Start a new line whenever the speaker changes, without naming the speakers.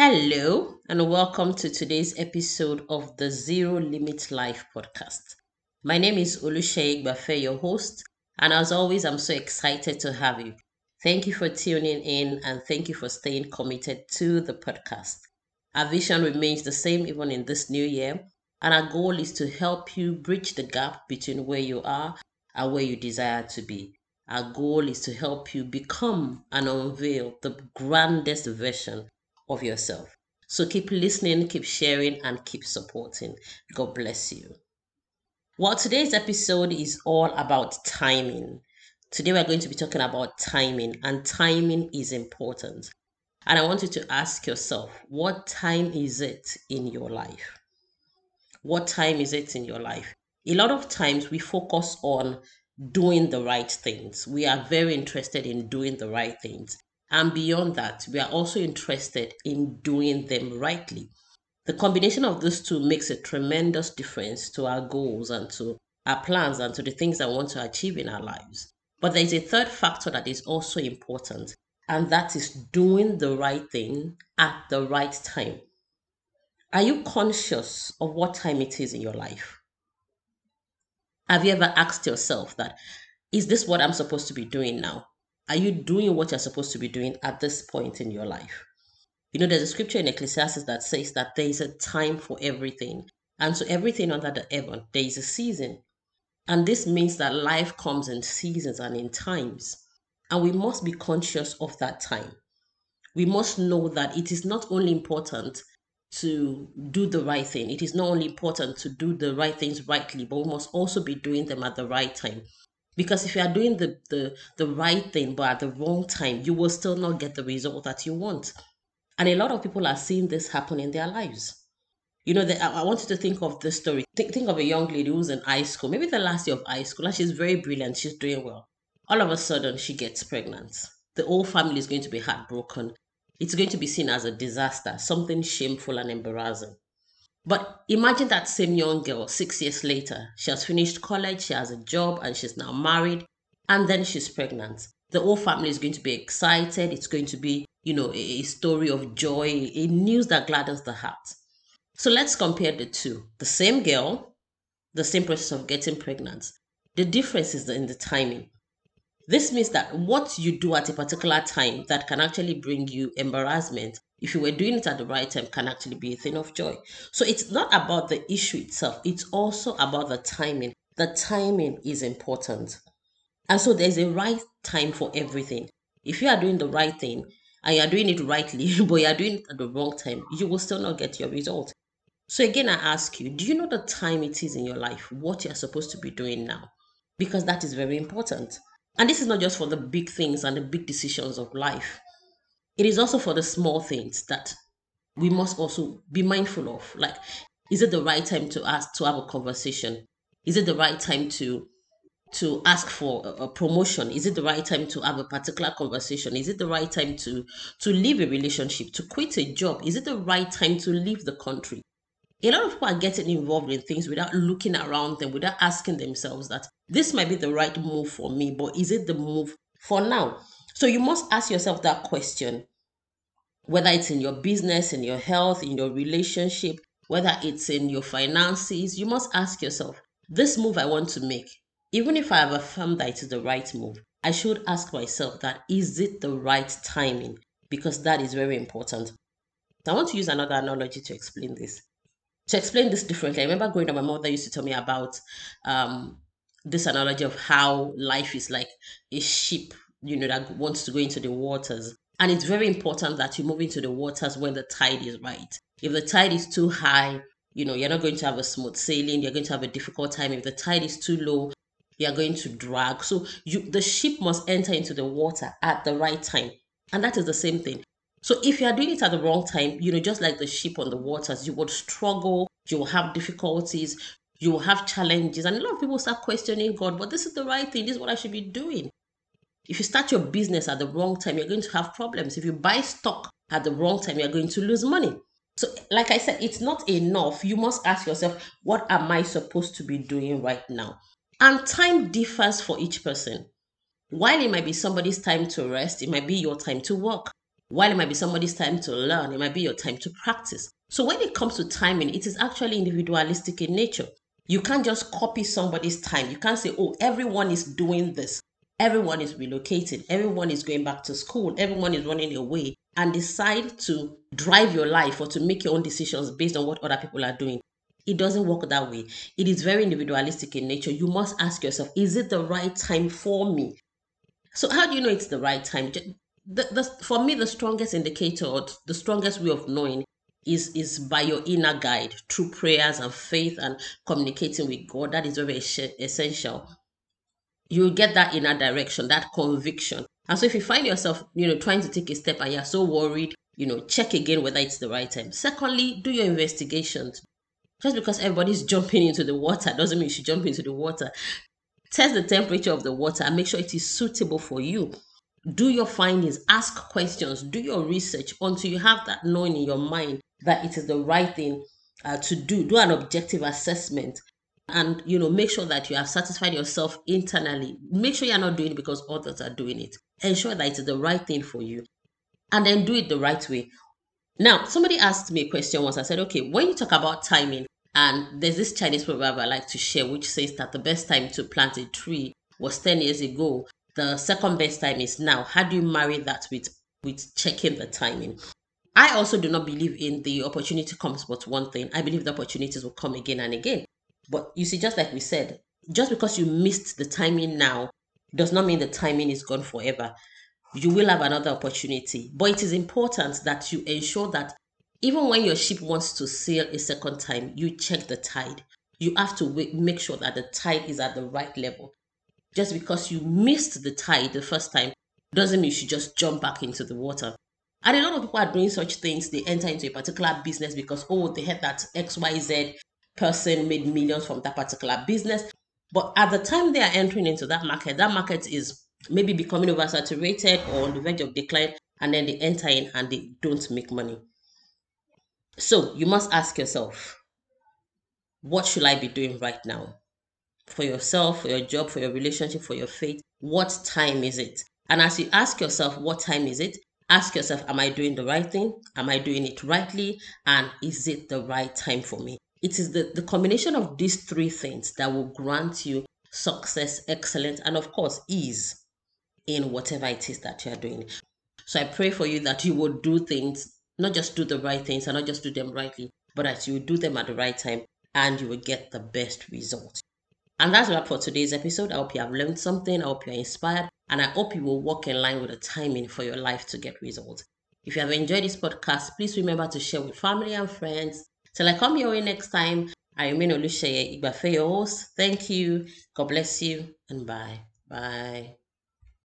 Hello, and welcome to today's episode of the Zero Limit Life podcast. My name is Olusheye Igbafe, your host, and as always, I'm so excited to have you. Thank you for tuning in and thank you for staying committed to the podcast. Our vision remains the same even in this new year, and our goal is to help you bridge the gap between where you are and where you desire to be. Our goal is to help you become and unveil the grandest version of yourself. So keep listening, keep sharing, and keep supporting. God bless you. Well, today's episode is all about timing. Today, we're going to be talking about timing, and timing is important. And I want you to ask yourself, what time is it in your life? What time is it in your life? A lot of times we focus on doing the right things. We are very interested in doing the right things. And beyond that, we are also interested in doing them rightly. The combination of those two makes a tremendous difference to our goals and to our plans and to the things that we want to achieve in our lives. But there is a third factor that is also important, and that is doing the right thing at the right time. Are you conscious of what time it is in your life? Have you ever asked yourself that, is this what I'm supposed to be doing now? Are you doing what you're supposed to be doing at this point in your life? You know, there's a scripture in Ecclesiastes that says that there is a time for everything. And so, everything under the heaven, there is a season. And this means that life comes in seasons and in times. And we must be conscious of that time. We must know that it is not only important to do the right thing, it is not only important to do the right things rightly, but we must also be doing them at the right time. Because if you are doing the, the, the right thing but at the wrong time, you will still not get the result that you want. And a lot of people are seeing this happen in their lives. You know, the, I, want you to think of this story. Think, think of a young lady who's in high school, maybe the last year of high school, and she's very brilliant, she's doing well. All of a sudden, she gets pregnant. The whole family is going to be heartbroken. It's going to be seen as a disaster, something shameful and embarrassing. But imagine that same young girl six years later. She has finished college, she has a job, and she's now married, and then she's pregnant. The whole family is going to be excited. It's going to be, you know, a, story of joy, a news that gladdens the heart. So let's compare the two. The same girl, the same process of getting pregnant. The difference is in the timing. This means that what you do at a particular time that can actually bring you embarrassment, if you were doing it at the right time, can actually be a thing of joy. So it's not about the issue itself, it's also about the timing. The timing is important. And so there's a right time for everything. If you are doing the right thing and you are doing it rightly, but you are doing it at the wrong time, you will still not get your result. So again, I ask you, do you know the time it is in your life, what you're supposed to be doing now? Because that is very important. And this is not just for the big things and the big decisions of life, it is also for the small things that we must also be mindful of. Like, is it the right time to ask to have a conversation? Is it the right time to to ask for a, promotion? Is it the right time to have a particular conversation? Is it the right time to to leave a relationship, to quit a job? Is it the right time to leave the country? A lot of people are getting involved in things without looking around them, without asking themselves that this might be the right move for me, but is it the move for now? So you must ask yourself that question. Whether it's in your business, in your health, in your relationship, whether it's in your finances, you must ask yourself, this move I want to make, even if I have affirmed that it is the right move, I should ask myself that is it the right timing? Because that is very important. I want to use another analogy to explain this. To explain this differently, I remember growing up, my mother used to tell me about um, this analogy of how life is like a ship, you know, that wants to go into the waters. And it's very important that you move into the waters when the tide is right. If the tide is too high, you know, you're not going to have a smooth sailing, you're going to have a difficult time. If the tide is too low, you're going to drag. So you the ship must enter into the water at the right time. And that is the same thing. So if you are doing it at the wrong time, you know, just like the ship on the waters, you would struggle, you will have difficulties, you will have challenges. And a lot of people start questioning God, but this is the right thing, this is what I should be doing. If you start your business at the wrong time, you're going to have problems. If you buy stock at the wrong time, you're going to lose money. So, like I said, it's not enough. You must ask yourself, what am I supposed to be doing right now? And time differs for each person. While it might be somebody's time to rest, it might be your time to work. While it might be somebody's time to learn, it might be your time to practice. So when it comes to timing, it is actually individualistic in nature. You can't just copy somebody's time. You can't say, oh, everyone is doing this. Everyone is relocating. Everyone is going back to school. Everyone is running away and decide to drive your life or to make your own decisions based on what other people are doing. It doesn't work that way. It is very individualistic in nature. You must ask yourself, is it the right time for me? So, how do you know it's the right time? The, the, for me, the strongest indicator or the strongest way of knowing is is by your inner guide through prayers and faith and communicating with God. That is very essential. You get that inner direction, that conviction. And so if you find yourself, you know, trying to take a step and you're so worried, you know, check again whether it's the right time. Secondly, do your investigations. Just because everybody's jumping into the water doesn't mean you should jump into the water. Test the temperature of the water and make sure it is suitable for you. Do your findings, ask questions, do your research until you have that knowing in your mind that it is the right thing uh, to do. Do an objective assessment and you know make sure that you have satisfied yourself internally. Make sure you're not doing it because others are doing it. Ensure that it's the right thing for you. And then do it the right way. Now somebody asked me a question once. I said okay when you talk about timing and there's this chinese proverb i like to share which says that the best time to plant a tree was 10 years ago. The second best time is now. How do you marry that with with checking the timing? I also do not believe in the opportunity comes but one thing. I believe the opportunities will come again and again. But you see, just like we said, just because you missed the timing now does not mean the timing is gone forever. You will have another opportunity. But it is important that you ensure that even when your ship wants to sail a second time, you check the tide. You have to make sure that the tide is at the right level. Just because you missed the tide the first time doesn't mean you should just jump back into the water. And a lot of people are doing such things. They enter into a particular business because, oh, they had that XYZ person made millions from that particular business. But at the time they are entering into that market, that market is maybe becoming oversaturated or on the verge of decline, and then they enter in and they don't make money. So you must ask yourself, what should I be doing right now? For yourself, for your job, for your relationship, for your faith, what time is it? And as you ask yourself, what time is it? Ask yourself, am I doing the right thing? Am I doing it rightly? And is it the right time for me? It is the, the combination of these three things that will grant you success, excellence, and of course, ease in whatever it is that you are doing. So I pray for you that you will do things, not just do the right things and not just do them rightly, but that you will do them at the right time and you will get the best result. And that's wrap for today's episode. I hope you have learned something. I hope you're inspired. And I hope you will walk in line with the timing for your life to get results. If you have enjoyed this podcast, please remember to share with family and friends Till I come your way next time, I remain Olusheye Igbafe, your host. Thank you. God bless you and bye. Bye.